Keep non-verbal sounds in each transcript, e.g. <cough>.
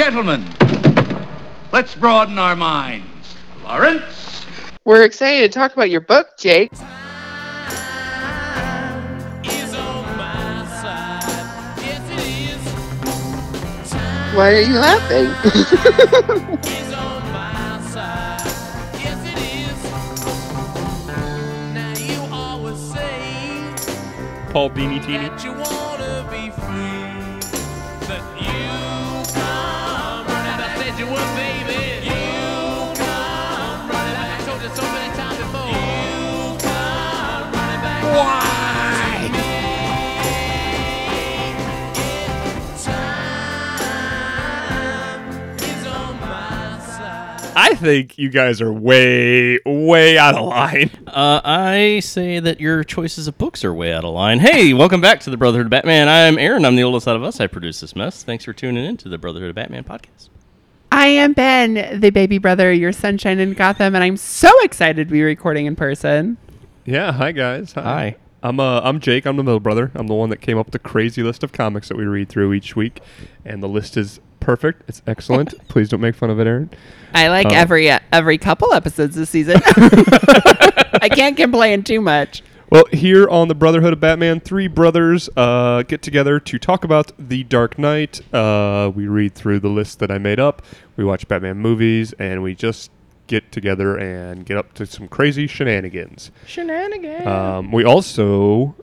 Gentlemen, let's broaden our minds. Lawrence? We're excited to talk about your book, Jake. Why are you laughing? <laughs> Paul Beanie Teeny. Why? Time is on my side. I think you guys are way, way out of line. Uh, I say that your choices of books are way out of line. Hey, welcome back to the Brotherhood of Batman. I'm Aaron. I'm the oldest out of us. I produce this mess. Thanks for tuning in to the Brotherhood of Batman podcast. I am Ben, the baby brother, your sunshine in Gotham, and I'm so excited to be recording in person. Yeah, hi guys. Hi. I'm uh, I'm Jake. I'm the middle brother. I'm the one that came up with the crazy list of comics that we read through each week, and the list is perfect. It's excellent. <laughs> Please don't make fun of it, Aaron. I like Oh. every every couple episodes this season. <laughs> I can't complain too much. Well, here on the Brotherhood of Batman, three brothers uh, get together to talk about The Dark Knight. Uh, we read through the list that I made up. We watch Batman movies, and we just get together and get up to some crazy shenanigans. Shenanigans. Um, we also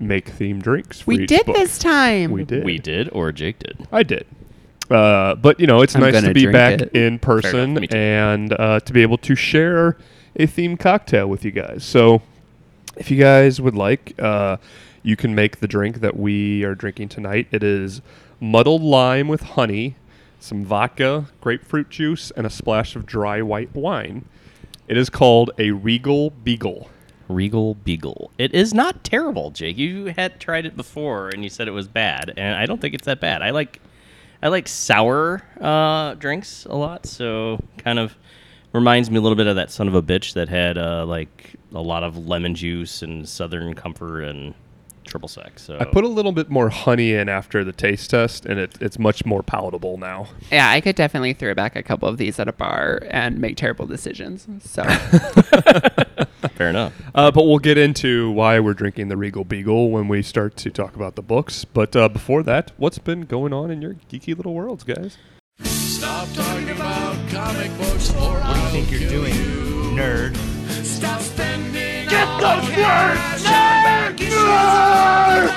make themed drinks. For we each did book. this time. We did. We did, or Jake did. I did. Uh, but you know, it's I'm nice to be back it. in person me and uh, to be able to share a themed cocktail with you guys. So, if you guys would like, uh, you can make the drink that we are drinking tonight. It is muddled lime with honey, some vodka, grapefruit juice, and a splash of dry white wine. It is called a Regal Beagle. Regal Beagle. It is not terrible, Jake. You had tried it before and you said it was bad, and I don't think it's that bad. I like, I like sour uh, drinks a lot, so kind of reminds me a little bit of that son of a bitch that had uh, like a lot of lemon juice and Southern Comfort and triple sec. So I put a little bit more honey in after the taste test, and it, it's much more palatable now. yeah, I could definitely throw back a couple of these at a bar and make terrible decisions. So <laughs> fair enough. Uh, but we'll get into why we're drinking the Regal Beagle when we start to talk about the books. But uh, before that, what's been going on in your geeky little worlds, guys? Stop talking about comic books or What do you think you're doing, nerd? Stop spending Get those words! Nerd! Nerd!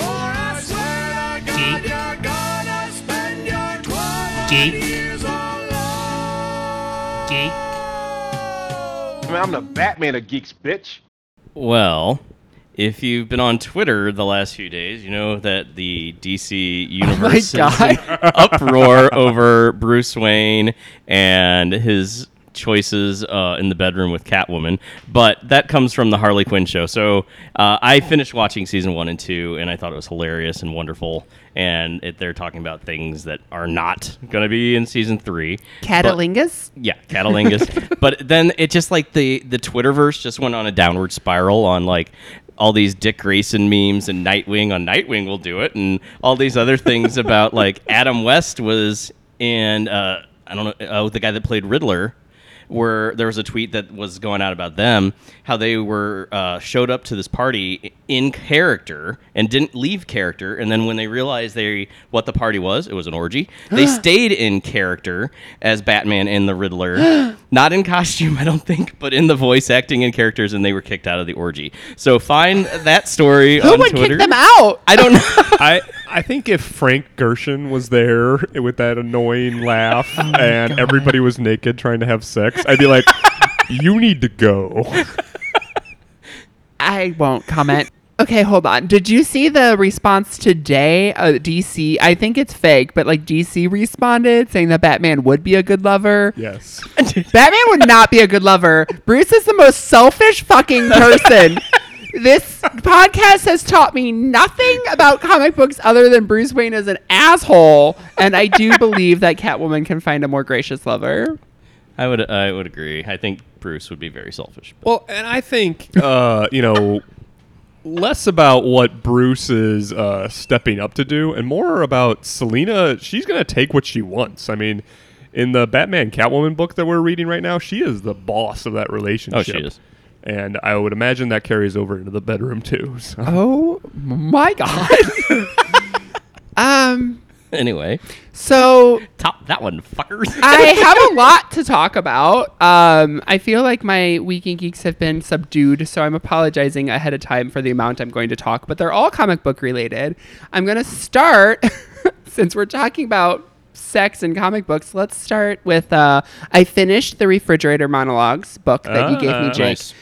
I swear to God Geek. you're gonna spend your 20 Geek. years alone. Geek. I mean, I'm the Batman of geeks, bitch. Well, if you've been on Twitter the last few days, you know that the DC <laughs> oh universe is in uproar over Bruce Wayne and his choices uh, in the bedroom with Catwoman. But that comes from the Harley Quinn show. So uh, I finished watching season one and two, and I thought it was hilarious and wonderful. And it, they're talking about things that are not going to be in season three. But- yeah, Catalingus. <laughs> but then it just like the the Twitterverse just went on a downward spiral on like all these Dick Grayson memes and Nightwing on Nightwing will do it and all these other things about like <laughs> Adam West was in uh I don't know uh, the guy that played Riddler where there was a tweet that was going out about them how they were uh, showed up to this party in character and didn't leave character. And then when they realized they what the party was it was an orgy they <gasps> stayed in character as batman and the riddler. <gasps> Not in costume i don't think but in the voice acting and characters and they were kicked out of the orgy. So find that story Who on would twitter. kick them out? i don't <laughs> know. I I think if Frank Gorshin was there with that annoying <laughs> laugh and everybody was naked trying to have sex, I'd be like, <laughs> "You need to go." <laughs> I won't comment. Okay, hold on. Did you see the response today? Uh, DC, I think it's fake, but like DC responded saying that Batman would be a good lover. Yes. Batman would not be a good lover. Bruce is the most selfish fucking person. This podcast has taught me nothing about comic books other than Bruce Wayne is an asshole, and I do <laughs> believe that Catwoman can find a more gracious lover. i would i would agree i think bruce would be very selfish but Well, and I think uh, you know less about what Bruce is uh, stepping up to do, and more about Selina. She's going to take what she wants. I mean, in the Batman Catwoman book that we're reading right now, she is the boss of that relationship. Oh, she is. And I would imagine that carries over into the bedroom too. <laughs> So. Oh my god. <laughs> um. Anyway, So top that one, fuckers. <laughs> I have a lot to talk about. Um, I feel like my Week in Geeks have been subdued, so I'm apologizing ahead of time for the amount I'm going to talk, but they're all comic book related. I'm going to start, since we're talking about sex and comic books, let's start with uh, I finished the Refrigerator Monologues book that you gave me, Ah. Jake. Nice.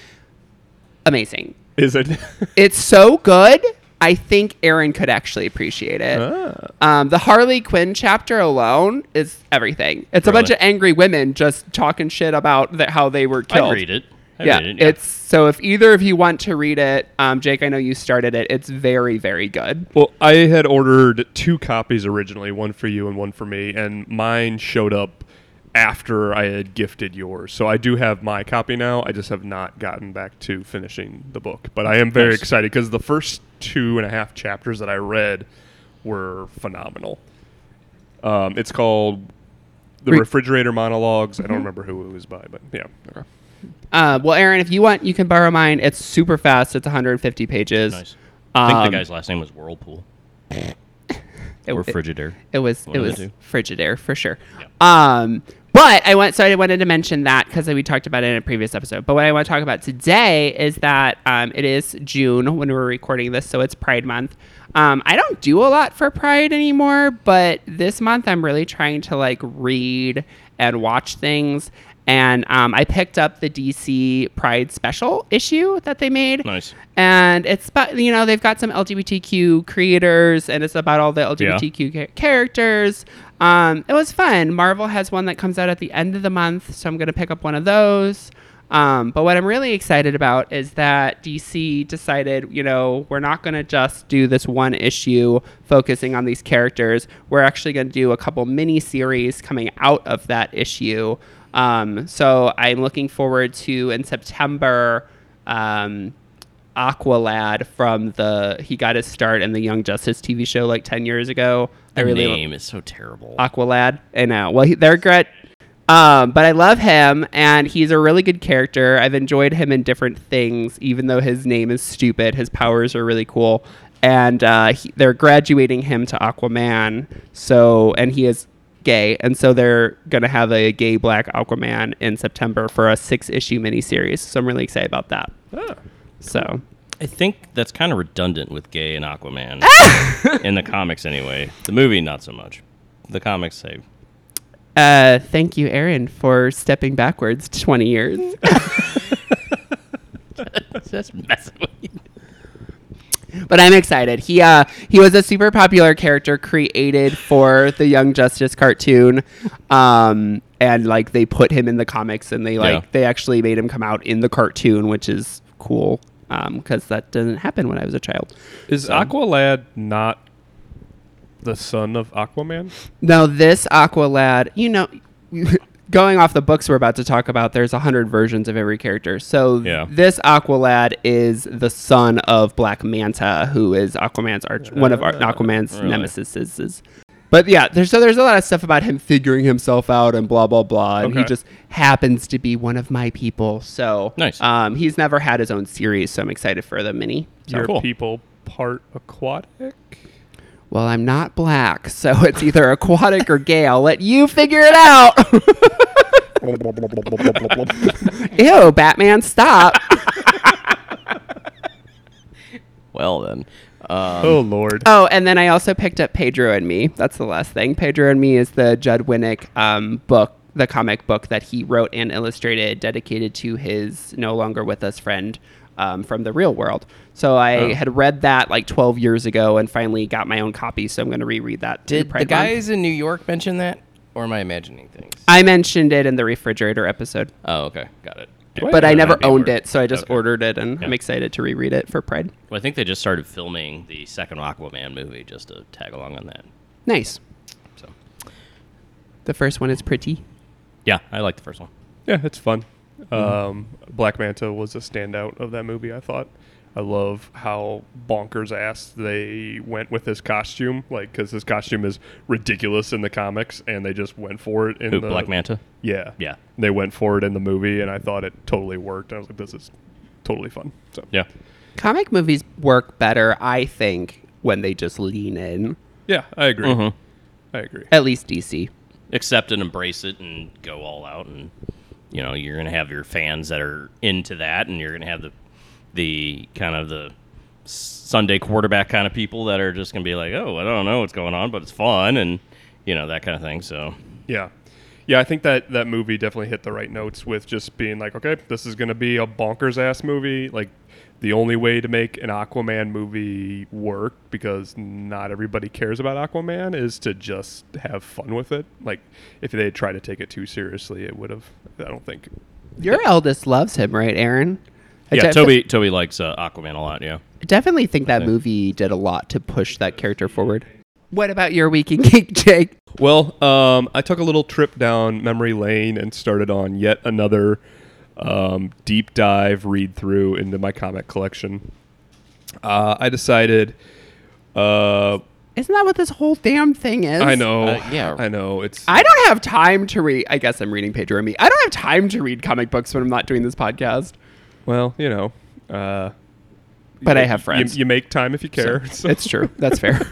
Amazing. Is it? <laughs> It's so good. I think Aaron could actually appreciate it. Ah. Um, the Harley Quinn chapter alone is everything. It's a bunch of angry women just talking shit about the, how they were killed. I read it. I yeah, read it. it's so if either of you want to read it, um, Jake, I know you started it. It's very, very good. Well, I had ordered two copies originally, one for you and one for me, and mine showed up after I had gifted yours. So I do have my copy now. I just have not gotten back to finishing the book. But I am very Nice. excited because the first two and a half chapters that I read were phenomenal. Um, it's called The Re- Refrigerator Monologues. I don't remember who it was by, but yeah. Okay. Uh, well, Aaron, if you want, you can borrow mine. It's super fast. It's 150 pages. nice. I think Um, the guy's last name was Whirlpool <laughs> it- or it- Frigidaire. It was One it was. Frigidaire for sure. Um, but I want so I wanted to mention that because we talked about it in a previous episode. But what I want to talk about today is that um, it is June when we're recording this, so it's Pride Month. Um, I don't do a lot for Pride anymore, but this month I'm really trying to like read and watch things. And um, I picked up the DC Pride special issue that they made Nice. and it's about you know they've got some LGBTQ creators, and it's about all the LGBTQ cha- characters. Um, it was fun. Marvel has one that comes out at the end of the month, so I'm gonna pick up one of those. Um, but what I'm really excited about is that DC decided, you know, we're not going to just do this one issue focusing on these characters. We're actually going to do a couple mini series coming out of that issue. Um, so I'm looking forward to in September. Um, Aqualad from the he got his start in the Young Justice TV show like ten years ago. I The really name is so terrible. Aqualad. I know. Well, he, they're great. Um, but I love him, and he's a really good character. I've enjoyed him in different things, even though his name is stupid. His powers are really cool, and uh, he, they're graduating him to Aquaman. So, and he is gay, and so they're gonna have a gay black Aquaman in September for a six issue miniseries. So I'm really excited about that. Ah. So I think that's kind of redundant with gay and Aquaman <laughs> in the comics, anyway. The movie, not so much. The comics say Uh, thank you, Aaron, for stepping backwards 20 years. <laughs> just messing with you. But I'm excited. He uh, he was a super popular character created for the Young Justice cartoon, um, and like they put him in the comics, and they like Yeah. they actually made him come out in the cartoon, which is cool because that didn't happen when I was a child. Is So- Aqualad not the son of Aquaman? Now this Aqualad, you know, <laughs> going off the books we're about to talk about, there's a hundred versions of every character. So Yeah. this Aqualad is the son of Black Manta, who is Aquaman's arch, one of Ar- Aquaman's really? nemesises. But yeah, there's so there's a lot of stuff about him figuring himself out and blah blah blah, and he just happens to be one of my people. So Nice. Um, he's never had his own series, so I'm excited for the mini. So- Your cool. people part aquatic? Well, I'm not black, so <laughs> it's either aquatic or gay. I'll let you figure it out. <laughs> Ew, Batman, stop. <laughs> Well, then. Um, oh lord. Oh, and then I also picked up Pedro and Me. That's the last thing. Pedro and Me is the Judd Winick um, book, the comic book that he wrote and illustrated, dedicated to his no longer with us friend um, from the real world. So I Oh. had read that like 12 years ago and finally got my own copy. So I'm going to reread that. did the Pride Month. guys in New York mention that? Or am I imagining things? I mentioned it in the refrigerator episode. oh, okay. Got it. but I never owned it, so I just Okay. ordered it, and I'm excited to reread it for Pride. Well, I think they just started filming the second Aquaman movie just to tag along on that. Nice. So, The first one is pretty. yeah, I like the first one. Yeah, it's fun. Um, Black Manta was a standout of that movie. I thought. I love how bonkers ass they went with his costume, like because his costume is ridiculous in the comics, and they just went for it in Who, the Black Manta? Yeah, Yeah. They went for it in the movie, and I thought it totally worked. I was like, this is totally fun. So Yeah. Comic movies work better, I think, when they just lean in. yeah, I agree. Mhm. I agree. At least DC. accept and embrace it and go all out and you know you're going to have your fans that are into that and you're going to have the the kind of the Sunday quarterback kind of people that are just going to be like, "Oh, I don't know what's going on, but it's fun." And you know, that kind of thing. So, Yeah. Yeah, I think that that movie definitely hit the right notes with just being like, okay, this is going to be a bonkers ass movie. Like, the only way to make an Aquaman movie work, because not everybody cares about Aquaman, is to just have fun with it. Like, if they had tried to take it too seriously, it would have, I don't think. Your eldest loves him, right, Aaron? I yeah, defi- Toby Toby likes uh, Aquaman a lot, yeah. I definitely think that movie did a lot to push that character forward. What about your week in geek, Jake? Well, um, I took a little trip down memory lane and started on yet another um, deep dive read through into my comic collection. Uh, I decided. Uh, Isn't that what this whole damn thing is? I know. Uh, yeah. I know. It's. I don't have time to read. I guess I'm reading Pedro and me. I don't have time to read comic books when I'm not doing this podcast. well, you know. Uh, But I have friends. You, you make time if you care. so- It's true. That's fair. <laughs>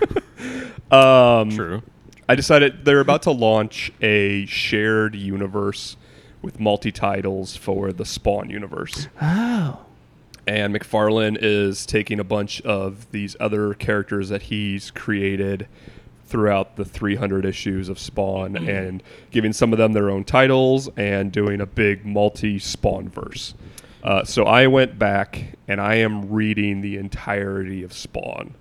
Um, True. I decided they're about to launch a shared universe with multi titles for the Spawn universe. oh. and McFarlane is taking a bunch of these other characters that he's created throughout the 300 issues of Spawn and giving some of them their own titles and doing a big multi Spawn verse. Uh, so I went back and I am reading the entirety of Spawn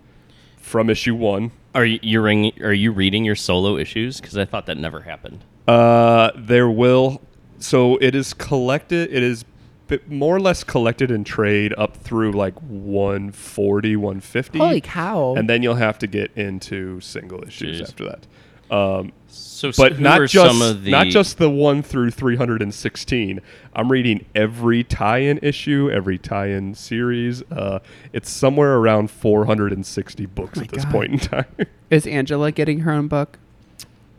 from issue one. Are you you ring, are you reading your solo issues cuz I thought that never happened. Uh, there will. So it is collected. It is bit more or less collected in trade up through like 140, 150. Holy cow. And then you'll have to get into single issues Jeez. after that. Um, So, so but not just some of the not just the one through 316. I'm reading every tie-in issue, every tie-in series. Uh, it's somewhere around 460 books Oh at this God. point in time. <laughs> Is Angela getting her own book?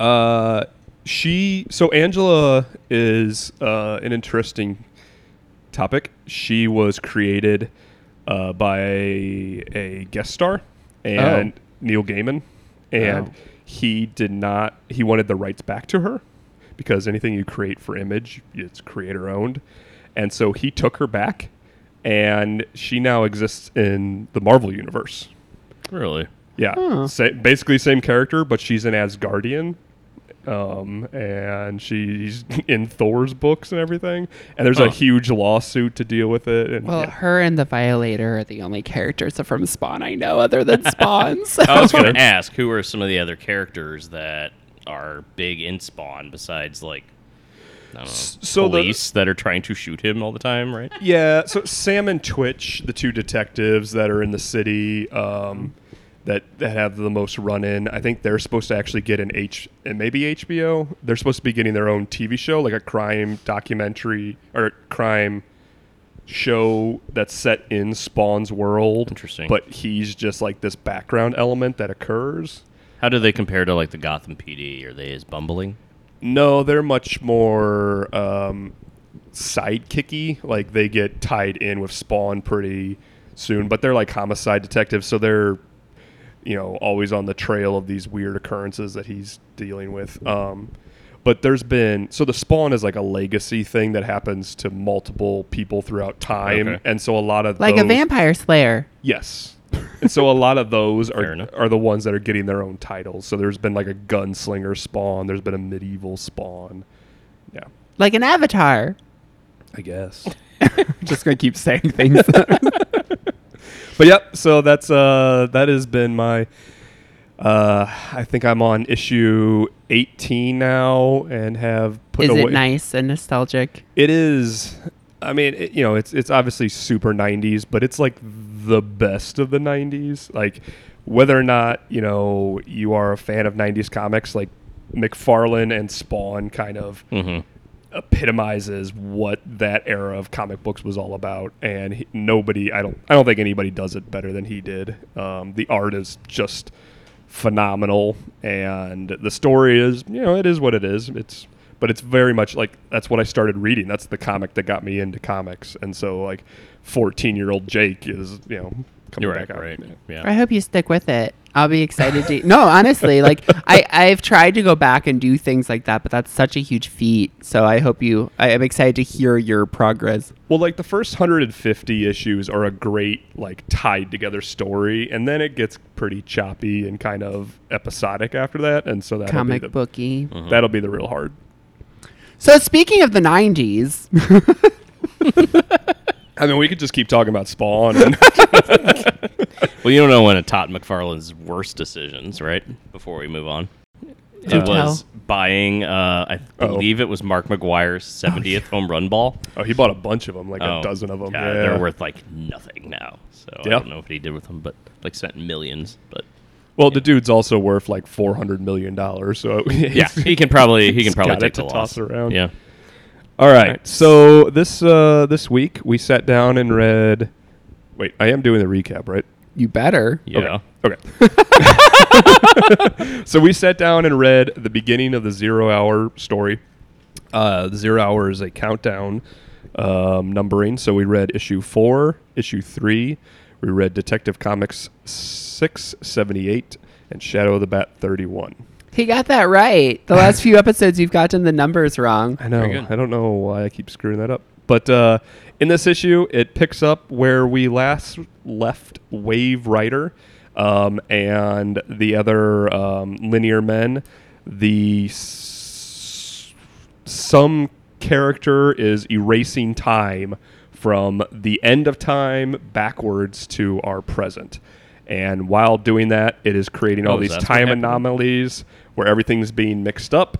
Uh, she so Angela is uh, an interesting topic. She was created uh, by a, a guest star and Oh. Neil Gaiman, and Oh. he did not. He wanted the rights back to her because anything you create for Image, it's creator owned, and so he took her back, and she now exists in the Marvel universe. really Yeah, Huh. sa- basically same character, but she's an Asgardian, um, and she's <laughs> in Thor's books and everything. And there's Huh. a huge lawsuit to deal with it. And Well, yeah. her and the Violator are the only characters from Spawn I know other than <laughs> Spawn. So. I was going to ask who are some of the other characters that are big in Spawn besides like I don't know, so the- police that are trying to shoot him all the time, right? yeah, so Sam and Twitch, the two detectives that are in the city, um, that that have the most run in. I think they're supposed to actually get an H and maybe HBO. They're supposed to be getting their own TV show, like a crime documentary or crime show that's set in Spawn's world. Interesting. But he's just like this background element that occurs. How do they compare to like the Gotham PD? Are they as bumbling? No, they're much more um, sidekicky. Like they get tied in with Spawn pretty soon, but they're like homicide detectives, so they're you know always on the trail of these weird occurrences that he's dealing with. Um, but there's been so the Spawn is like a legacy thing that happens to multiple people throughout time, Okay. and so a lot of like a vampire slayer. Yes. and so a lot of those <laughs> are enough. are the ones that are getting their own titles. So there's been like a gunslinger spawn, there's been a medieval spawn. Yeah. Like an avatar. I guess. <laughs> Just gonna keep saying things. <laughs> but yep, so that's uh that has been my uh I think I'm on issue 18 now and have put Is away it nice and nostalgic? It is. I mean, it, you know, it's it's obviously super '90s, but it's like the best of the '90s. Like, whether or not you know you are a fan of '90s comics, like McFarlane and Spawn kind of Mm-hmm. Epitomizes what that era of comic books was all about and he, nobody i don't i don't think anybody does it better than he did. Um, the art is just phenomenal and the story is you know it is what it is. It's but it's very much like that's what i started reading. That's the comic that got me into comics. And so like 14 year old jake is you know coming You're back right, out. Yeah. I hope you stick with it. I'll be excited to. no, honestly, <laughs> like I I've tried to go back and do things like that, but that's such a huge feat. So I hope you. I am excited to hear your progress. Well, like the first 150 issues are a great like tied together story, and then it gets pretty choppy and kind of episodic after that, and so that'll Comic be the, booky. Mm-hmm. that'll be the real hard. So speaking of the '90s, <laughs> I mean, we could just keep talking about Spawn. And <laughs> Well, you don't know one of Todd McFarlane's worst decisions, right? Before we move on, it Do was buying. Uh, I Uh-oh. believe it was Mark McGwire's 70th home run ball. oh, he bought a bunch of them, like Oh, a dozen of them. Yeah, Yeah, they're worth like nothing now. So I Yeah. don't know what he did with them, but like spent millions. But Well, the dude's also worth like 400 million dollars. So <laughs> yeah, he can probably he can He's probably got take it to the toss around. Yeah. All right. So this uh, this week we sat down and read. Wait, I am doing the recap, right? you better. Yeah. Okay. <laughs> so we sat down and read the beginning of the Zero Hour story. Uh, the Zero Hour is a countdown um, numbering. So we read issue four, issue three. We read Detective Comics six seventy eight and Shadow of the Bat thirty one. He got that right. The last few episodes, you've gotten the numbers wrong. I know. Very good. I don't know why I keep screwing that up. But uh, in this issue, it picks up where we last left Wave Rider um, and the other um, linear men. The s- some character is erasing time from the end of time backwards to our present. And while doing that, it is creating all Oh, these time anomalies where everything's being mixed up.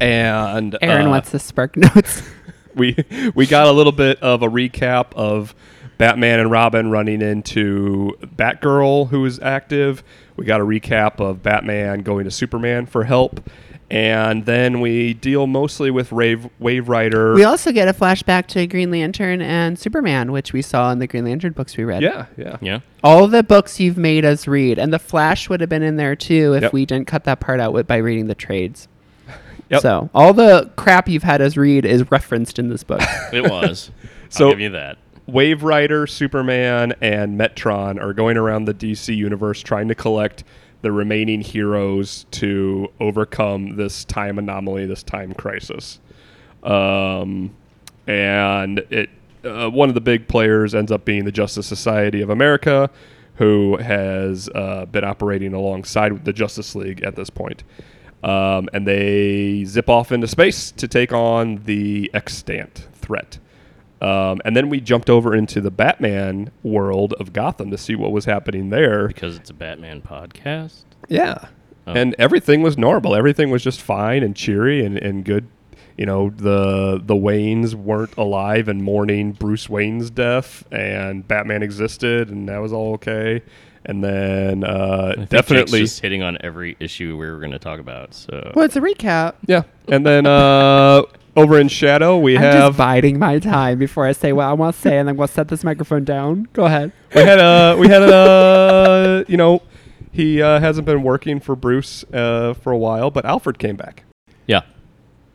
And Aaron uh, wants the spark <laughs> notes. <laughs> we we got a little bit of a recap of Batman and Robin running into Batgirl, who is active. We got a recap of Batman going to Superman for help, and then we deal mostly with Wave Wave Rider. we also get a flashback to Green Lantern and Superman, which we saw in the Green Lantern books we read. yeah, yeah, Yeah. All the books you've made us read, and the Flash would have been in there too if Yep. we didn't cut that part out with, by reading the trades. <laughs> Yep. So all the crap you've had us read is referenced in this book. <laughs> It was. <laughs> So- I'll give you that. Wave Rider, Superman, and Metron are going around the DC universe trying to collect the remaining heroes to overcome this time anomaly, this time crisis. Um, and it uh, one of the big players ends up being the Justice Society of America, who has uh, been operating alongside the Justice League at this point. Um, and they zip off into space to take on the extant threat. Um, and then we jumped over into the Batman world of Gotham to see what was happening there. Because it's a Batman podcast. Yeah. Oh. And everything was normal. Everything was just fine and cheery and, and good. You know, the the Waynes weren't alive and mourning Bruce Wayne's death, and Batman existed, and that was all okay. And then uh, I think Jake's definitely, just hitting on every issue we were going to talk about. So well, it's a recap. yeah. And then uh, over in Shadow, we I'm have just biding my time before I say what I want to say, and I'm going to set this microphone down. Go ahead. we had a we had a <laughs> you know he uh, hasn't been working for Bruce uh, for a while, but Alfred came back. yeah,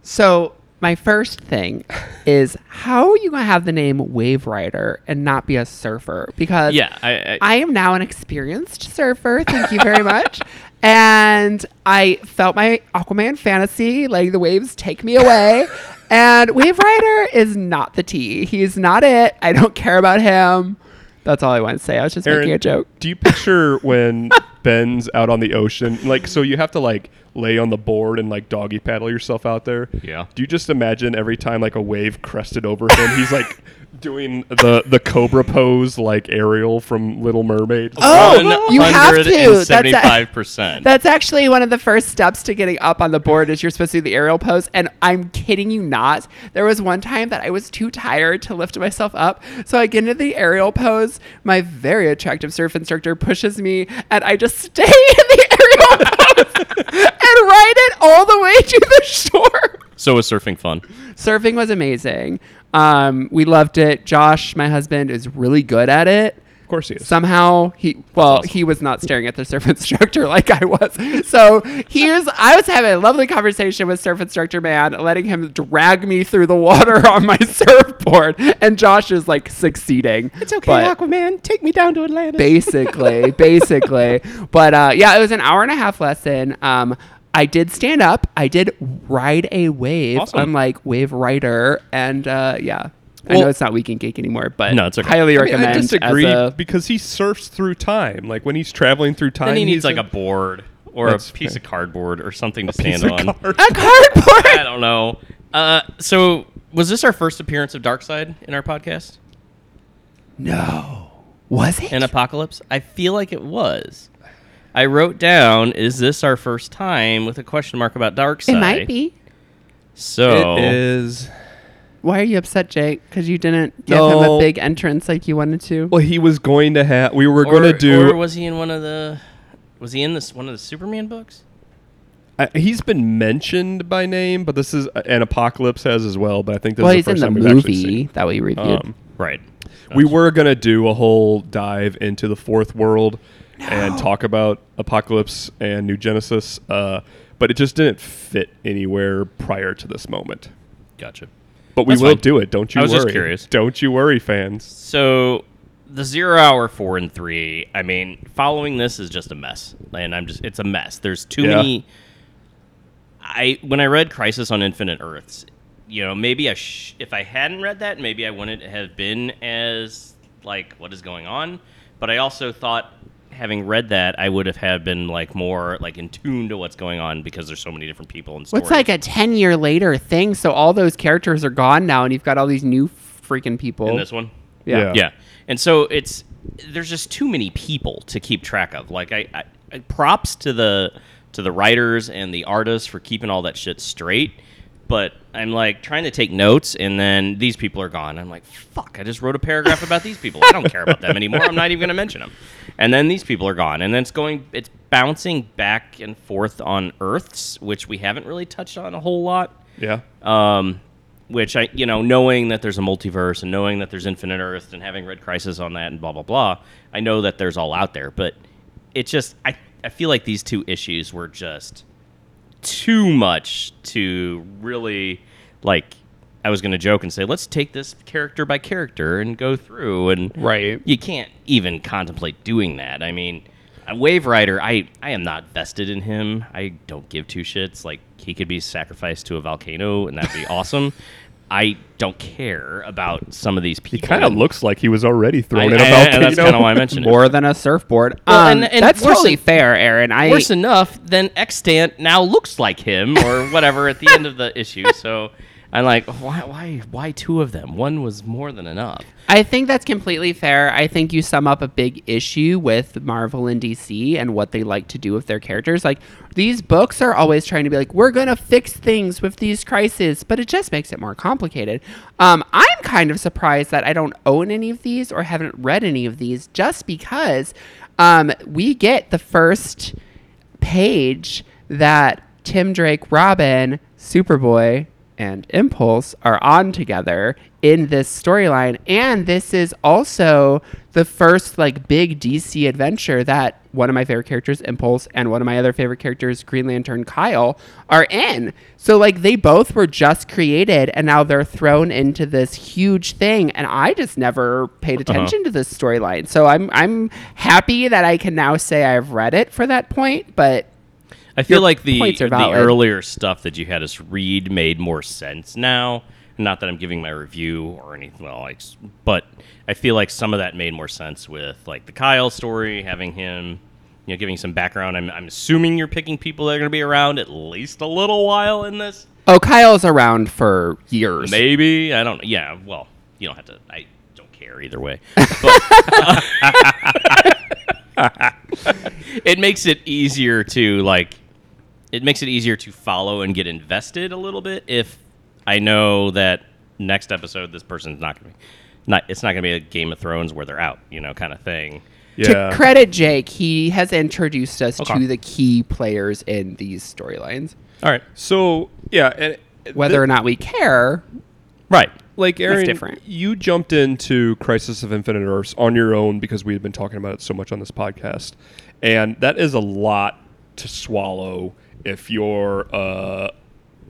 So my first thing <laughs> is how are you going to have the name Wave Rider and not be a surfer? Because yeah. I, I, I am now an experienced surfer. Thank you very <laughs> much. And I felt my Aquaman fantasy, like the waves take me away. <laughs> And Wave Rider is not the T. He's not it. I don't care about him. That's all I want to say. I was just Aaron, making a joke. Do you picture when <laughs> Ben's out on the ocean, like so you have to like lay on the board and like doggy paddle yourself out there? Yeah. Do you just imagine every time like a wave crested over him, he's like <laughs> doing the the cobra pose like Ariel from Little Mermaid? Oh, you have to. That's a- 75%. That's actually one of the first steps to getting up on the board is you're supposed to do the aerial pose. And I'm kidding you not. There was one time that I was too tired to lift myself up. So I get into the aerial pose. My very attractive surf instructor pushes me and I just stay <laughs> in the aerial pose and ride it all the way to the shore. So was surfing fun? Surfing was amazing. Um, we loved it. Josh, my husband, is really good at it. Of course he is. Somehow he well he was not staring at the surf <laughs> instructor like I was. So here's I was having a lovely conversation with surf instructor man, letting him drag me through the water <laughs> on my surfboard, and Josh is like succeeding. It's okay, Aquaman. Take me down to Atlantis. basically basically <laughs> but uh, yeah it was an hour and a half lesson um, i did stand up i did ride a wave Awesome. unlike wave rider and uh, yeah i know it's not weekend geek anymore but No, it's okay. highly I, mean, recommend I disagree as a- because he surfs through time. Like when he's traveling through time, Then he needs he's like a board or a piece fair. of cardboard or something to piece stand on. card. a cardboard I don't know. Uh, so was this our first appearance of Darkseid in our podcast? no was it In Apocalypse? I feel like it was. I wrote down, "Is this our first time?" with a question mark about Darkseid. it might be So It is. why are you upset jake because you didn't give him a big entrance like you wanted to Well, he was going to have. We were going to do. Or was he in one of the? Was he in this one of the Superman books? I, he's been mentioned by name, but this is an apocalypse has as well. But I think this well is he's the in first the time we've actually movie seen. that we reviewed Um, Right. we were gonna do a whole dive into the fourth world and talk about Apokolips and new genesis, uh, but it just didn't fit anywhere prior to this moment. Gotcha. But we That's will fine. do it. Don't you I was worry. just curious. Don't you worry, fans. So the zero hour four and three. I mean, following this is just a mess, and I'm just it's a mess. There's too Yeah. many. I when I read Crisis on Infinite Earths, you know, maybe I sh- if I hadn't read that, maybe I wouldn't have been as like what is going on. But I also thought having read that, I would have had been like more like in tune to what's going on because there's so many different people and stories. What's like a 10 year later thing? So all those characters are gone now, and you've got all these new freaking people. in this one? Yeah. Yeah, and so it's there's just too many people to keep track of. Like I, I, I props to the to the writers and the artists for keeping all that shit straight. But I'm like trying to take notes, and then these people are gone. I'm like, fuck! I just wrote a paragraph about these people. I don't care about them anymore. I'm not even going to mention them. And then these people are gone, and then it's going, it's bouncing back and forth on Earths, which we haven't really touched on a whole lot Yeah. um, which I, you know, knowing that there's a multiverse and knowing that there's Infinite Earth and having read Crisis on that and blah blah blah, I know that there's all out there. But it's just, I, I feel like these two issues were just too much to really like. I was going to joke and say, let's take this character by character and go through, and Right. you can't even contemplate doing that. I mean, Wave Rider, I, I am not vested in him. I don't give two shits. Like, he could be sacrificed to a volcano, and that'd be <laughs> awesome. I don't care about some of these people. He kind of looks like he was already thrown I- in a I- volcano. and that's kind of why I <laughs> mentioned it. More than a surfboard. Well, um, and- and that's worse totally than- fair, Aaron. I Worse enough, then Extant now looks like him or whatever at the end of the issue. So <laughs> I'm like, why, why, why two of them? One was more than enough. I think that's completely fair. I think you sum up a big issue with Marvel and DC and what they like to do with their characters. Like these books are always trying to be like, we're gonna fix things with these crises, but it just makes it more complicated. Um, I'm kind of surprised that I don't own any of these or haven't read any of these, just because um, we get the first page that Tim Drake, Robin, Superboy, and Impulse are on together in this storyline. And this is also the first like big DC adventure that one of my favorite characters, Impulse, and one of my other favorite characters, Green Lantern Kyle, are in. So like they both were just created and now they're thrown into this huge thing. And I just never paid uh-huh. attention to this storyline. So I'm I'm happy that I can now say I've read it for that point, but I feel Your like the points are the valid. earlier stuff that you had us read made more sense now. Not that I'm giving my review or anything, well, like, but I feel like some of that made more sense with like the Kyle story, having him, you know, giving some background. I'm, I'm assuming you're picking people that are going to be around at least a little while in this. Oh, Kyle's around for years. Maybe I don't. Yeah, well, you don't have to. I don't care either way. <laughs> But <laughs> it makes it easier to like. It makes it easier to follow and get invested a little bit if I know that next episode this person's not going to be not. It's not going to be a Game of Thrones where they're out, you know, kind of thing. yeah. To credit Jake, he has introduced us Okay. to the key players in these storylines. All right. So yeah, and Whether or not we care, Right. like Aaron, different. you jumped into Crisis of Infinite Earths on your own because we had been talking about it so much on this podcast, and that is a lot to swallow if you're uh,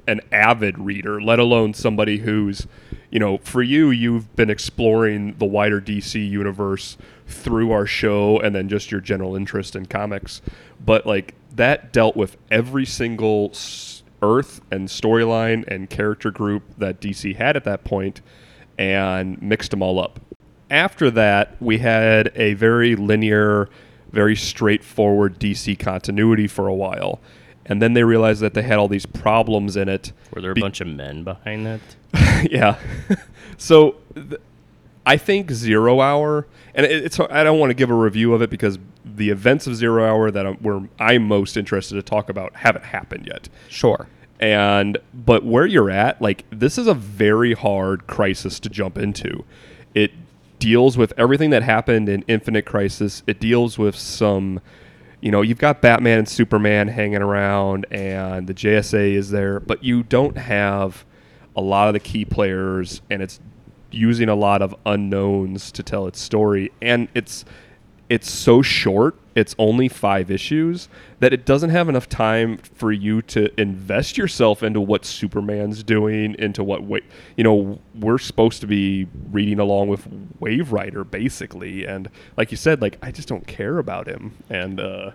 an avid reader, let alone somebody who's, you know, for you, you've been exploring the wider DC universe through our show and then just your general interest in comics, but like that dealt with every single. Earth and storyline and character group that DC had at that point and mixed them all up. After that, we had a very linear, very straightforward DC continuity for a while. And then they realized that they had all these problems in it. Were there a Be- bunch of men behind that? <laughs> yeah. <laughs> so th- I think Zero Hour, and it, it's I don't want to give a review of it because the events of Zero Hour that I'm, where I'm most interested to talk about haven't happened yet. sure. And but where you're at, like this is a very hard crisis to jump into. It deals with everything that happened in Infinite Crisis. It deals with some you know, you've got Batman and Superman hanging around and the JSA is there, but you don't have a lot of the key players and it's using a lot of unknowns to tell its story. And it's it's so short it's only five issues that it doesn't have enough time for you to invest yourself into what superman's doing into what wa- you know we're supposed to be reading along with wave rider basically. And like you said like i just don't care about him. And uh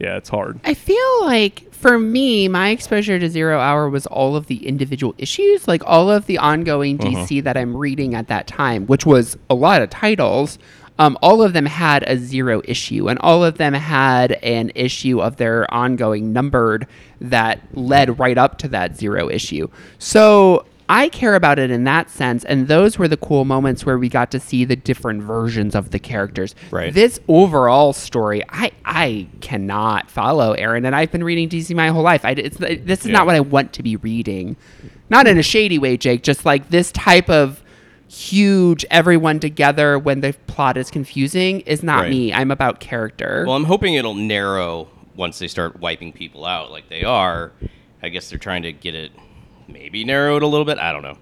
yeah it's hard. I feel like for me, my exposure to Zero Hour was all of the individual issues, like all of the ongoing DC that I'm reading at that time, which was a lot of titles. Um, all of them had a zero issue, and all of them had an issue of their ongoing numbered that led right up to that zero issue. So I care about it in that sense, and those were the cool moments where we got to see the different versions of the characters. Right. This overall story, I I cannot follow Aaron, and I've been reading DC my whole life. I, it's, this is Yeah. not what I want to be reading, not in a shady way, Jake. Just like this type of huge everyone together when the plot is confusing is not Right. me. I'm about character. Well, I'm hoping it'll narrow once they start wiping people out like they are. I guess they're trying to get it maybe narrowed a little bit. I don't know.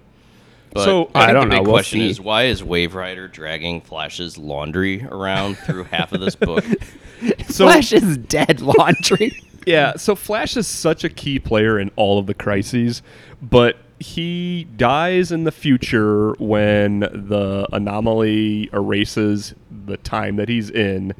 But So, I, I think don't the big know. We'll question is why is Wave Rider dragging Flash's laundry around through half of this book? <laughs> so Flash is dead laundry. <laughs> Yeah, so Flash is such a key player in all of the crises, but he dies in the future when the anomaly erases the time that he's in,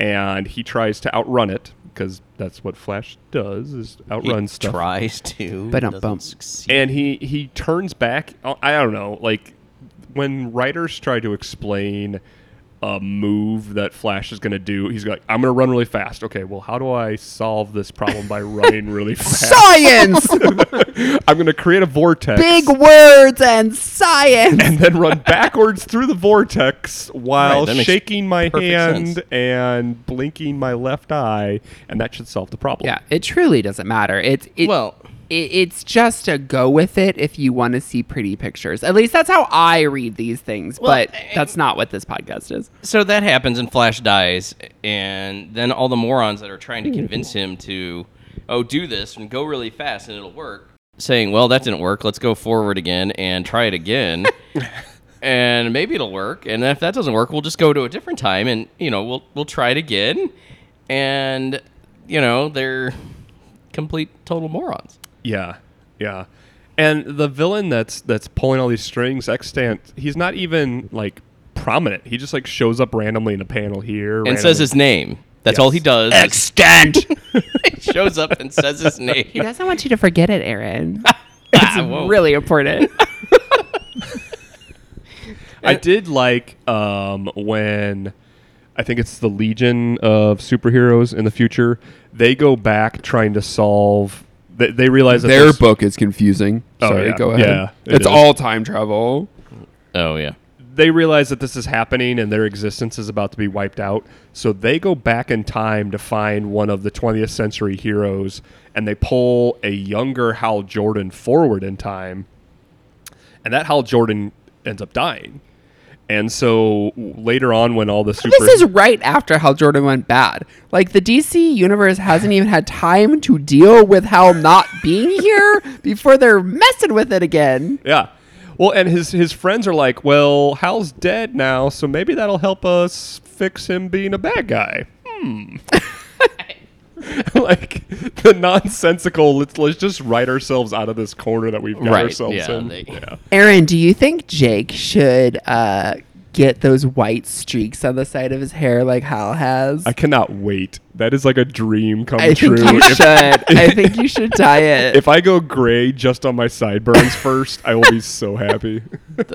and he tries to outrun it because that's what Flash does is outrun he stuff. tries to, But but doesn't succeed. and he he turns back. I don't know, like when writers try to explain a move that Flash is going to do, he's like, "I'm going to run really fast." Okay, well, how do I solve this problem by running really <laughs> fast? science, <laughs> I'm going to create a vortex. big words and science. and then run backwards through the vortex while Right, shaking my hand sense. and blinking my left eye, and that should solve the problem. Yeah, it truly doesn't matter. It's it, Well- it, it's just a go with it if you want to see pretty pictures. At least that's how I read these things. Well, but eh, that's not what this podcast is. so that happens and Flash dies, and then all the morons that are trying to convince him to, oh, do this and go really fast and it'll work, saying, well, that didn't work. Let's go forward again and try it again. <laughs> and maybe it'll work. And if that doesn't work, we'll just go to a different time and, you know, we'll, we'll try it again. And, you know, they're complete total morons. Yeah, yeah. And the villain that's that's pulling all these strings, Extant, he's not even like prominent. He just like shows up randomly in a panel here And says his name. That's all he does. Extant. <laughs> he shows up and says his <laughs> name. he doesn't want you to forget it, Aaron. I <laughs> It's won't. really important. I did like um, when I think it's the Legion of superheroes in the future. They go back trying to solve. They, they realize that Their there's- book is confusing. Oh, Sorry, yeah. go ahead. Yeah, it it's is. all time travel. Oh, yeah. they realize that this is happening and their existence is about to be wiped out. So they go back in time to find one of the 20th century heroes and they pull a younger Hal Jordan forward in time. And that Hal Jordan ends up dying. And so later on, when all the super This is right after Hal Jordan went bad. Like the DC universe hasn't even had time to deal with Hal not being here before they're messing with it again. Yeah. Well, and his his friends are like, "Well, Hal's dead now, so maybe that'll help us fix him being a bad guy." Hmm. <laughs> <laughs> like the nonsensical. Let's let's just write ourselves out of this corner that we've got Right, ourselves yeah, in. they- yeah. Aaron, do you think Jake should uh, get those white streaks on the side of his hair like Hal has? I cannot wait. That is like a dream come I true. think you If- should. <laughs> I think you should dye it. If I go gray just on my sideburns first, I will be so happy. <laughs>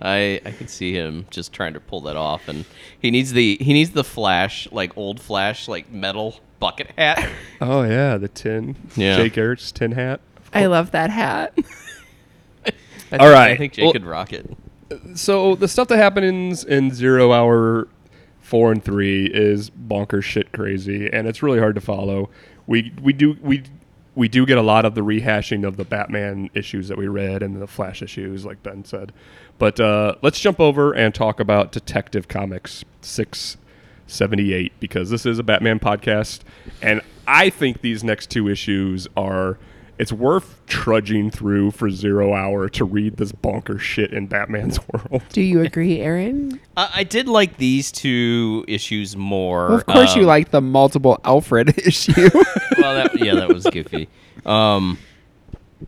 I I can see him just trying to pull that off, and he needs the he needs the flash like old flash like metal bucket hat. <laughs> Oh yeah, the tin. Yeah. Jay Garrick's tin hat. I love that hat. <laughs> I think, All right. I think Jake Well- could rock it. So the stuff that happens in Zero Hour four and three is bonkers shit crazy, and it's really hard to follow. We we do we we do get a lot of the rehashing of the Batman issues that we read and the Flash issues, like Ben said. But uh, let's jump over and talk about Detective Comics six seventy eight because this is a Batman podcast, and I think these next two issues are. It's worth trudging through for zero hour to read this bonker shit in Batman's <laughs> world. Do you agree, Aaron? I, I did like these two issues more. Of course, you Um, like the multiple Alfred <laughs> issue. well, that, yeah, that was goofy. Um,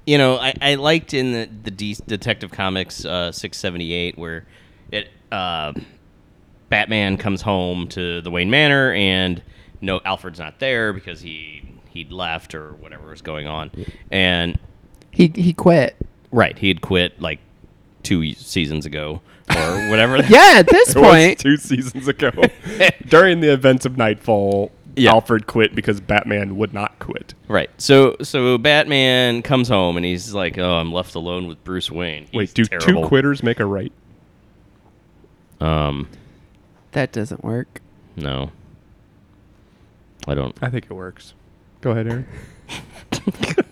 you know, I, I liked in the the D- Detective Comics uh, six seventy eight where it uh, Batman comes home to the Wayne Manor and no Alfred's not there because he he'd left or whatever was going on, and he he quit. right he had quit like two seasons ago or whatever. <laughs> Yeah, at this <laughs> It was point, two seasons ago. <laughs> During the events of Knightfall, Yeah. Alfred quit because Batman would not quit. Right. So so Batman comes home and he's like, "Oh, I'm left alone with Bruce Wayne." He's Wait, do terrible. two quitters make a right? Um, that doesn't work. no. I don't. I think it works. Go ahead, Aaron. <laughs>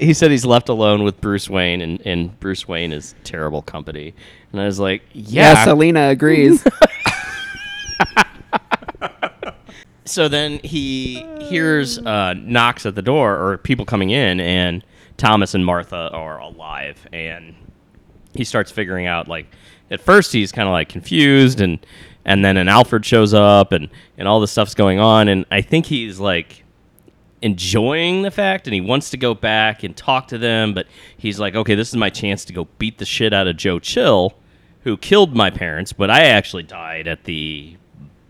He said he's left alone with Bruce Wayne, and, and Bruce Wayne is terrible company. And I was like, Yeah, "Yeah." Selina agrees. <laughs> so then he hears uh, knocks at the door or people coming in, and Thomas and Martha are alive, and he starts figuring out like at first he's kind of like confused, and and then an Alfred shows up, and and all this stuff's going on, and I think he's like enjoying the fact and he wants to go back and talk to them but he's like okay this is my chance to go beat the shit out of joe chill who killed my parents but i actually died at the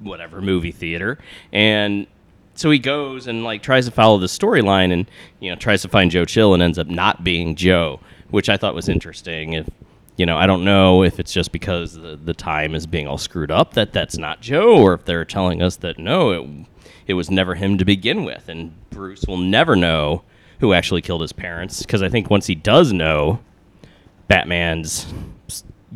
whatever movie theater. And so he goes and like tries to follow the storyline and you know tries to find joe chill and ends up not being joe which i thought was interesting. If you know i don't know if it's just because the, the time is being all screwed up that that's not joe or if they're telling us that no it, it was never him to begin with and bruce will never know who actually killed his parents because i think once he does know batman's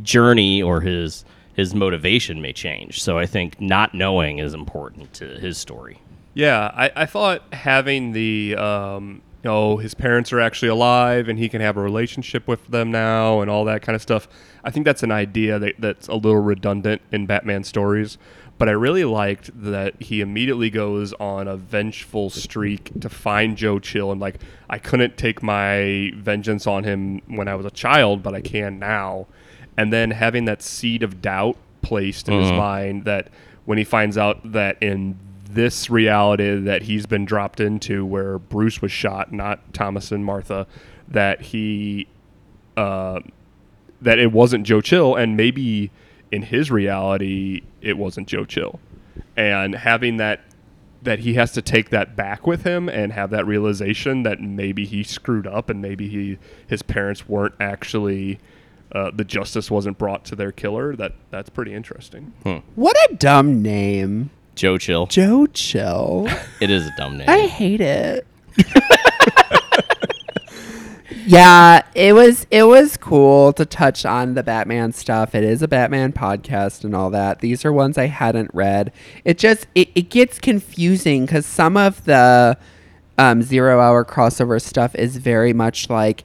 journey or his his motivation may change so i think not knowing is important to his story Yeah, I, I thought having the, um, you know, his parents are actually alive and he can have a relationship with them now and all that kind of stuff. I think that's an idea that, that's a little redundant in Batman stories. But I really liked that he immediately goes on a vengeful streak to find Joe Chill and like I couldn't take my vengeance on him when I was a child, but I can now. And then having that seed of doubt placed in his mind that when he finds out that in this reality that he's been dropped into where Bruce was shot, not Thomas and Martha, that he uh, that it wasn't Joe Chill, and maybe in his reality it wasn't Joe Chill, and having that that he has to take that back with him and have that realization that maybe he screwed up and maybe he his parents weren't actually uh, the justice wasn't brought to their killer. That that's pretty interesting. what a dumb name, joe chill Joe Chill. it is a dumb name I hate it. <laughs> yeah, it was it was cool to touch on the Batman stuff. It is a Batman podcast and all that. These are ones I hadn't read. It just it, it gets confusing because some of the um, zero hour crossover stuff is very much like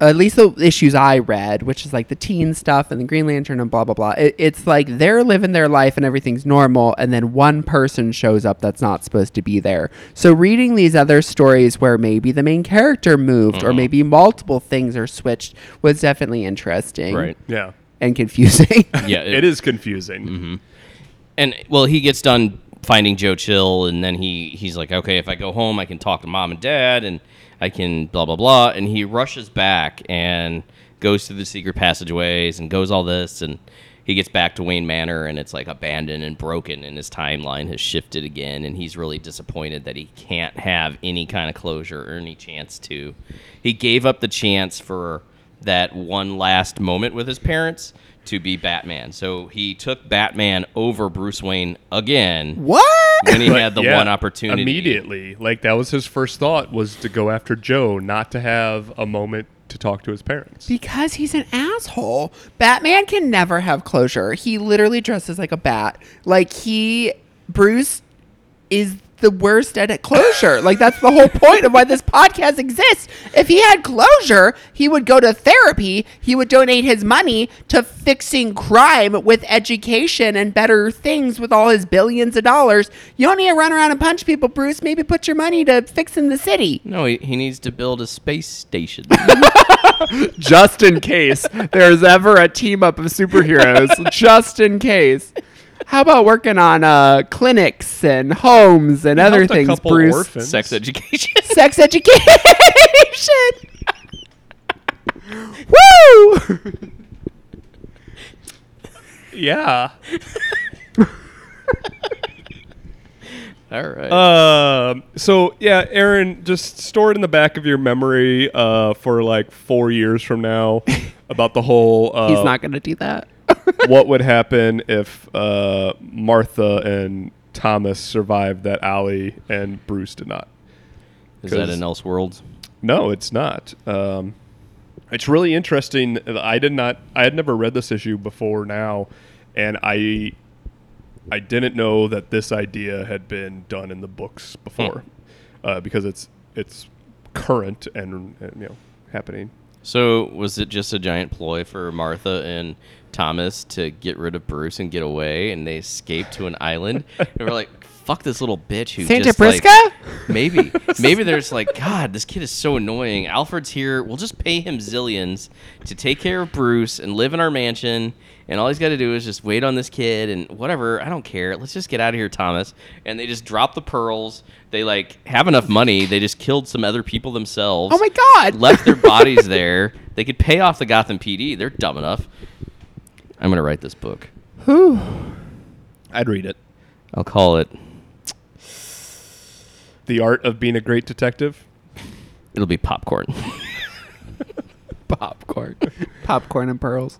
at least the issues I read, which is like the teen stuff and the Green Lantern and blah blah blah. It, it's like they're living their life and everything's normal, and then one person shows up that's not supposed to be there. So reading these other stories where maybe the main character moved or maybe multiple things are switched was definitely interesting, Right. Yeah. And confusing. <laughs> Yeah. It is confusing. Mm-hmm. and well he gets done finding joe chill and then he he's like okay if i go home i can talk to mom and dad and i can blah blah blah. And he rushes back and goes through the secret passageways and goes all this. And he gets back to wayne manor and it's like abandoned and broken and his timeline has shifted again. And he's really disappointed that he can't have any kind of closure or any chance to. He gave up the chance for that one last moment with his parents to be Batman. So he took Batman over Bruce Wayne again what? when he But, had the yeah, one opportunity. Immediately. Like that was his first thought was to go after Joe, not to have a moment to talk to his parents. Because he's an asshole. Batman can never have closure. He literally dresses like a bat. Like he Bruce is the worst at closure. like that's the whole point of why this podcast exists. If he had closure, he would go to therapy. He would donate his money to fixing crime with education and better things with all his billions of dollars. You don't need to run around and punch people, Bruce. Maybe put your money to fixing the city. No, he, he needs to build a space station. <laughs> just in case there's ever a team up of superheroes. <laughs> just in case. How about working on uh, clinics and homes and other helped a things, couple Bruce? orphans. Sex education. <laughs> Sex education. <laughs> Woo! Yeah. All right. Um. So yeah, Aaron, just store it in the back of your memory uh, for like four years from now about the whole. Uh, He's not going to do that. What would happen if uh, Martha and Thomas survived that alley and Bruce did not? Is that in Elseworlds? No, it's not. Um, it's really interesting. I did not. I had never read this issue before now, and I I didn't know that this idea had been done in the books before, uh, because it's it's current and, and you know happening. So was it just a giant ploy for Martha and Thomas to get rid of Bruce and get away, and they escaped to an island? and we're like, "Fuck this little bitch who Santa just like, Prisca? maybe, maybe there's like, God, this kid is so annoying. Alfred's here. We'll just pay him zillions to take care of Bruce and live in our mansion." And all he's got to do is just wait on this kid and whatever. I don't care. Let's just get out of here, Thomas. And they just drop the pearls. They like have enough money. They just killed some other people themselves Oh my God. left their bodies there. They could pay off the Gotham PD. They're dumb enough. I'm gonna write this book. I'd read it. I'll call it. The art of being a great detective. It'll be popcorn. <laughs> Popcorn. <laughs> Popcorn and pearls.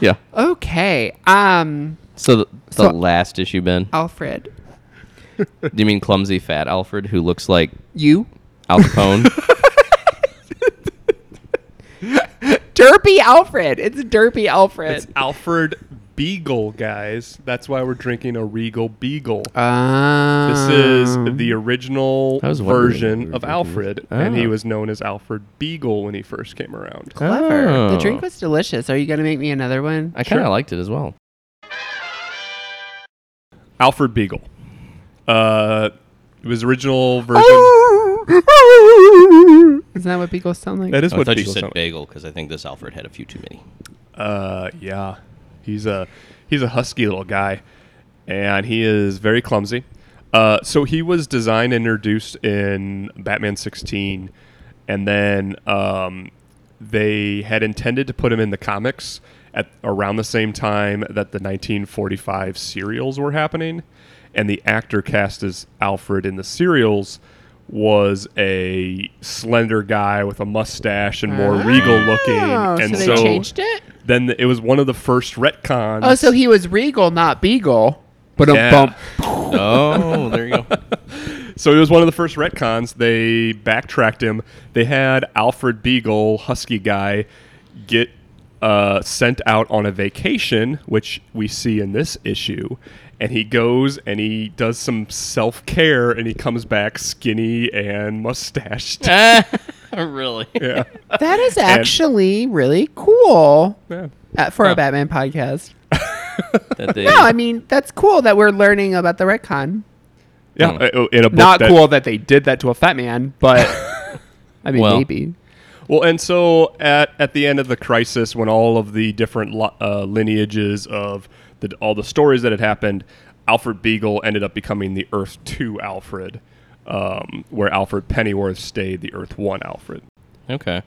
yeah. Okay. Um, So the, the So- last issue, Ben. Alfred. Do you mean clumsy fat Alfred who looks like You? Al Capone? <laughs> Derpy Alfred. It's Derpy Alfred. It's Alfred Beagle, guys. That's why we're drinking a Regal Beagle. Um, This is the original I was wondering what we version of drinking. Alfred, and he Oh. was known as Alfred Beagle when he first came around. clever. The Oh. drink was delicious. Are you going to make me another one? I kind of Sure. liked it as well. Alfred Beagle. Uh, it was original version. Isn't that what beagles sound like? That is Oh, I what thought you Beagle said sound like. bagel because I think this Alfred had a few too many. Uh, yeah, he's a he's a husky little guy, and he is very clumsy. Uh, so he was designed and introduced in Batman 16, and then um, they had intended to put him in the comics at around the same time that the 1945 serials were happening, and the actor cast as Alfred in the serials was a slender guy with a mustache and more regal looking, Oh, and so they so changed it? then it was one of the first retcons. Oh, so he was regal, not beagle. But Yeah. bump. <laughs> Oh, there you go. <laughs> So it was one of the first retcons. They backtracked him. They had Alfred Beagle, husky guy, get uh, sent out on a vacation, which we see in this issue. And he goes and he does some self care, and he comes back skinny and mustached. <laughs> <laughs> <laughs> really? Yeah. That is actually really cool yeah. uh, for Huh. a Batman podcast. That they, No, I mean that's cool that we're learning about the retcon. Yeah. uh, In a book Not that- cool that they did that to a fat man, but I mean Well. maybe. Well, and so at at the end of the crisis, when all of the different lo- uh, lineages of the all the stories that had happened, Alfred Beagle ended up becoming the Earth Two Alfred, um, where Alfred Pennyworth stayed the Earth One Alfred. Okay.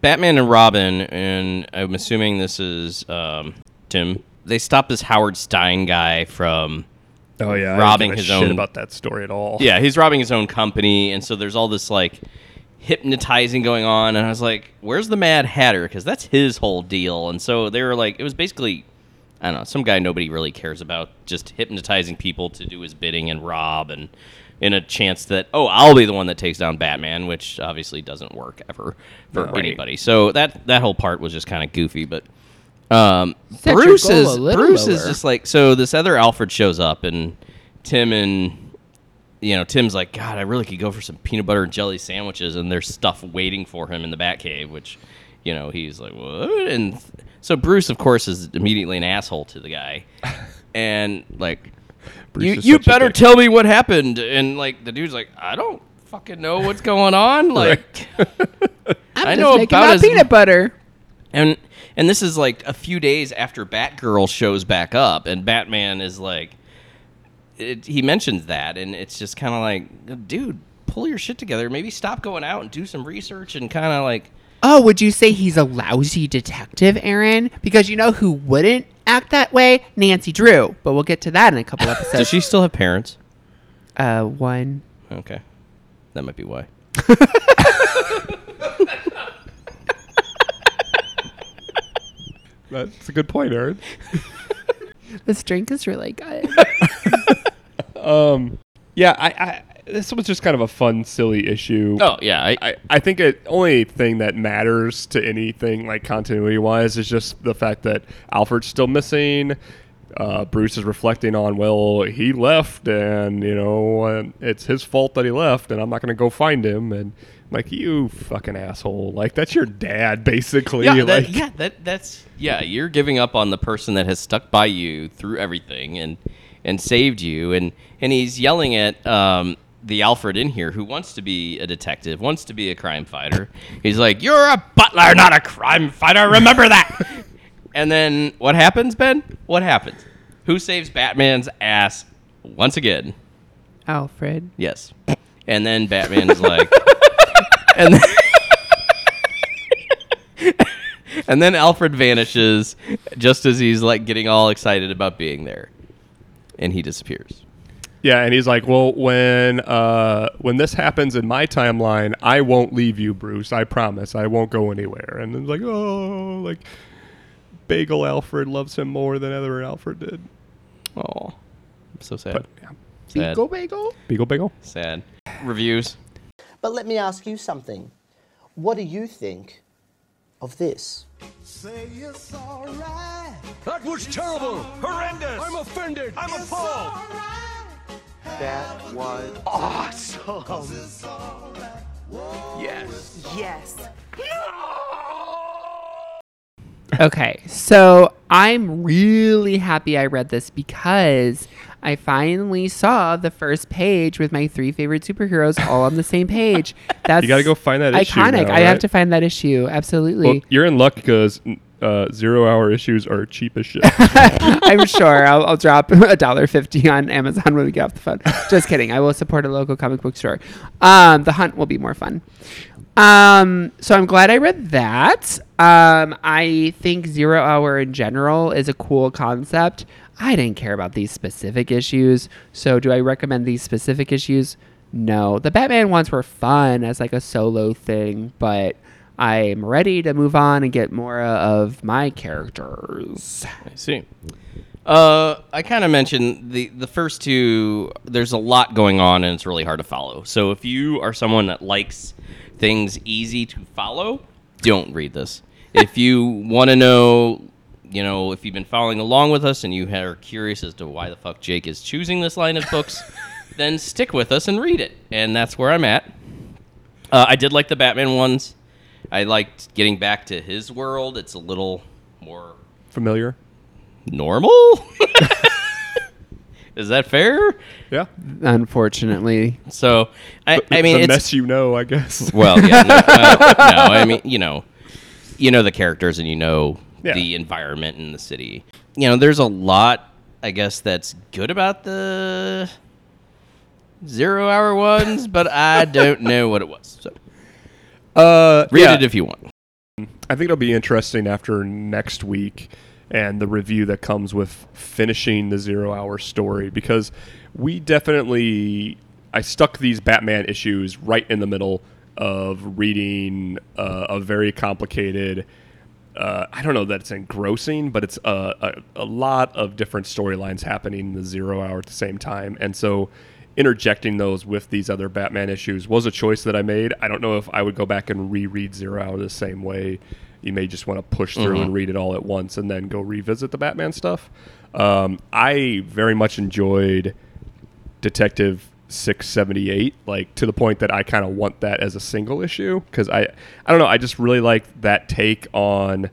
Batman and Robin, and I'm assuming this is um, Tim. They stopped this Howard Stein guy from Oh yeah, Robbing I don't give his own- about that story at all. Yeah, he's robbing his own company, and so there's all this like hypnotizing going on, and I was like, "Where's the Mad Hatter?" Because that's his whole deal. And so they were like, it was basically, I don't know, some guy nobody really cares about, just hypnotizing people to do his bidding and rob, and in a chance that oh, I'll be the one that takes down Batman, which obviously doesn't work ever for No. anybody. So that that whole part was just kind of goofy, but. Um, Bruce is little Bruce is just like so. This other Alfred shows up, and Tim and you know, Tim's like, God, I really could go for some peanut butter and jelly sandwiches, and there's stuff waiting for him in the Batcave, which, you know, he's like, what? And th- so Bruce, of course, is immediately an asshole to the guy, <laughs> and like, Bruce you, you better tell me what happened, and like the dude's like, I don't fucking know what's going on, <laughs> like. <laughs> I'm I just know making about my as- peanut butter. And and this is like a few days after Batgirl shows back up, and Batman is like, it, he mentions that, and it's just kind of like, dude, pull your shit together. Maybe stop going out and do some research and kind of like, Oh, would you say he's a lousy detective, Aaron? Because you know who wouldn't act that way? Nancy Drew. But we'll get to that in a couple <laughs> episodes. does she still have parents? uh, one. Okay, that might be why. <laughs> That's a good point, Aaron. <laughs> This drink is really good. Um, yeah, I, I this was just kind of a fun, silly issue. Oh yeah, I, I, I think the only thing that matters to anything like continuity wise is just the fact that Alfred's still missing. Uh, Bruce is reflecting on, well, he left, and you know uh, it's his fault that he left, and I'm not gonna go find him. And like, you fucking asshole, like that's your dad, basically. yeah, like, yeah, that that's yeah. You're giving up on the person that has stuck by you through everything and and saved you, and and he's yelling at um, the Alfred in here who wants to be a detective, wants to be a crime fighter. He's like, "You're a butler, not a crime fighter. Remember that." <laughs> and then what happens, Ben? What happens? Who saves Batman's ass once again? Alfred. Yes. And then Batman is like, <laughs> and then, <laughs> and then Alfred vanishes just as he's like getting all excited about being there, and he disappears. Yeah, and he's like, "Well, when uh, when this happens in my timeline, I won't leave you, Bruce. I promise. I won't go anywhere." And it's like, "Oh, like Bagel Alfred loves him more than other Alfred did." Oh, so sad. But yeah, sad. Beagle bagel? Beagle Bagel. Sad. Reviews. But let me ask you something. What do you think of this? That was terrible! Horrendous! I'm offended! I'm appalled! That was awesome. Yes. Yes. Okay, so I'm really happy I read this because I finally saw the first page with my three favorite superheroes all on the same page. That's <laughs> You gotta go find that issue iconic. now, I have to find that issue. Absolutely. Well, you're in luck because uh, zero hour issues are cheap as shit. <laughs> I'm sure I'll, I'll drop <laughs> a dollar fifty on Amazon when we get off the phone. Just kidding. I will support a local comic book store. Um, the hunt will be more fun. Um, so I'm glad I read that. Um, I think Zero Hour in general is a cool concept. I didn't care about these specific issues. So do I recommend these specific issues? No. The Batman ones were fun as like a solo thing, but I'm ready to move on and get more of my characters. I see. Uh, I kind of mentioned the the first two. There's a lot going on, and it's really hard to follow. So if you are someone that likes things easy to follow, don't read this. If you want to know, you know, if you've been following along with us and you are curious as to why the fuck Jake is choosing this line of books, then stick with us and read it. And that's where I'm at. Uh, I did like the Batman ones. I liked getting back to his world. It's a little more Familiar? normal. <laughs> Is that fair? Yeah. Unfortunately, So, I, I mean, a it's mess you know, I guess. <laughs> well, yeah, no, well, no, I mean, you know, you know the characters and you know Yeah. the environment in the city. You know, there's a lot, I guess, that's good about the zero hour ones, but I don't know what it was. So Uh, read yeah. it if you want. I think it'll be interesting after next week and the review that comes with finishing the zero hour story because we definitely I stuck these Batman issues right in the middle of reading uh, a very complicated. Uh, I don't know that it's engrossing, but it's a, a, a lot of different storylines happening in the zero hour at the same time, and so interjecting those with these other Batman issues was a choice that I made. I don't know if I would go back and reread Zero Hour the same way. You may just want to push through and read it all at once and then go revisit the Batman stuff. Um, I very much enjoyed Detective 678 like to the point that I kind of want that as a single issue cuz I I don't know I just really like that take on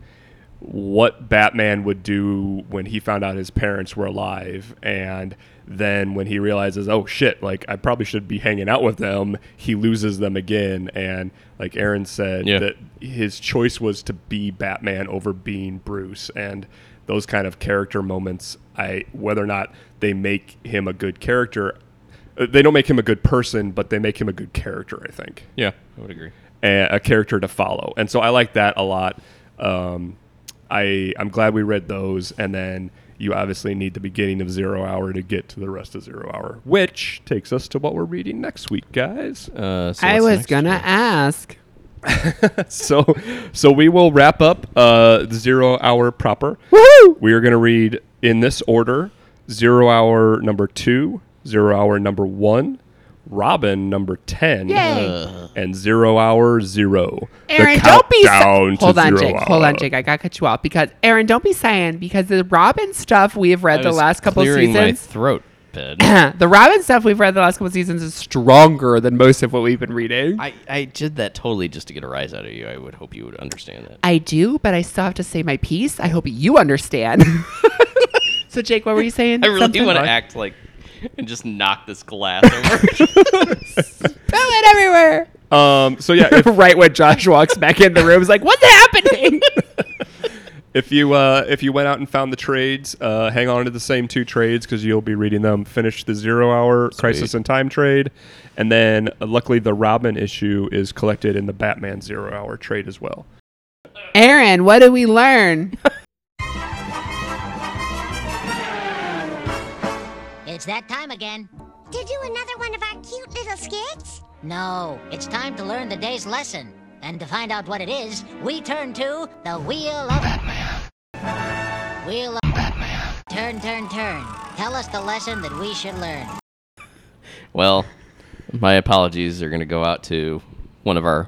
what Batman would do when he found out his parents were alive and then when he realizes oh shit like I probably should be hanging out with them he loses them again and like Aaron said Yeah. that his choice was to be Batman over being Bruce and those kind of character moments I whether or not they make him a good character uh, they don't make him a good person but they make him a good character I think Yeah, I would agree. a, a character to follow. And so I like that a lot. Um, I I'm glad we read those, and then you obviously need the beginning of Zero Hour to get to the rest of Zero Hour, which takes us to what we're reading next week, guys. Uh, so I was gonna ask. <laughs> so so we will wrap up uh, Zero Hour proper. Woohoo! We are going to read in this order: Zero Hour number two, Zero Hour number one. Robin number ten Yay! and zero hour zero. The Aaron, don't be sa- countdown to hold on, zero Jake. Hold on. Jake. I gotta cut you off because Aaron, don't be saying because the Robin stuff we have I read the was last couple clearing my seasons. throat, Ben. <clears throat> the Robin stuff we've read the last couple seasons is stronger than most of what we've been reading. I, I, I did that totally just to get a rise out of you. I would hope you would understand that. I do, but I still have to say my piece. I hope you understand. <laughs> so, Jake, what were you saying? <laughs> I really Something? want to act like and just knock this glass over. <laughs> Spill it everywhere. Um, so yeah, if, <laughs> right when Josh walks back in the room, he's like, "What's happening?" <laughs> if you uh, if you went out and found the trades, uh, hang on to the same two trades because you'll be reading them. Finish the zero hour crisis and time trade, and then uh, luckily the Robin issue is collected in the Batman zero hour trade as well. Aaron, what did we learn? It's that time again. To do another one of our cute little skits? No, it's time to learn the day's lesson. And to find out what it is, we turn to the Wheel of Batman. Wheel of Batman. Turn, turn, turn. Tell us the lesson that we should learn. well, my apologies are going to go out to one of our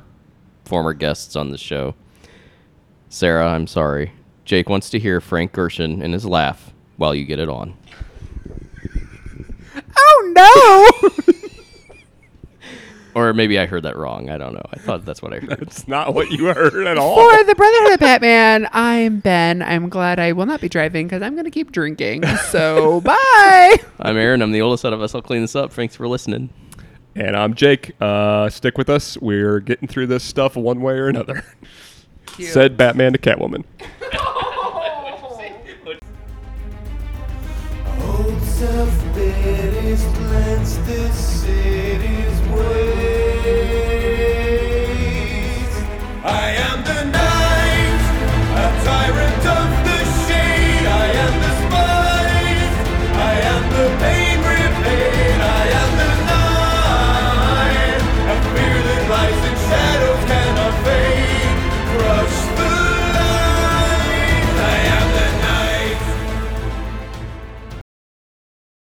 former guests on the show. Sarah, I'm sorry. Jake wants to hear Frank Gorshin and his laugh while you get it on. Oh no! <laughs> Or maybe I heard that wrong. I don't know. I thought that's what I heard. It's not what you heard at all. For the Brotherhood of Batman, I'm Ben. I'm glad I will not be driving because I'm going to keep drinking. So, <laughs> bye. I'm Aaron. I'm the oldest out of us. I'll clean this up. Thanks for listening. And I'm Jake. Uh, stick with us. We're getting through this stuff one way or another. Said Batman to Catwoman. <laughs> Of bitterness cleanse the city.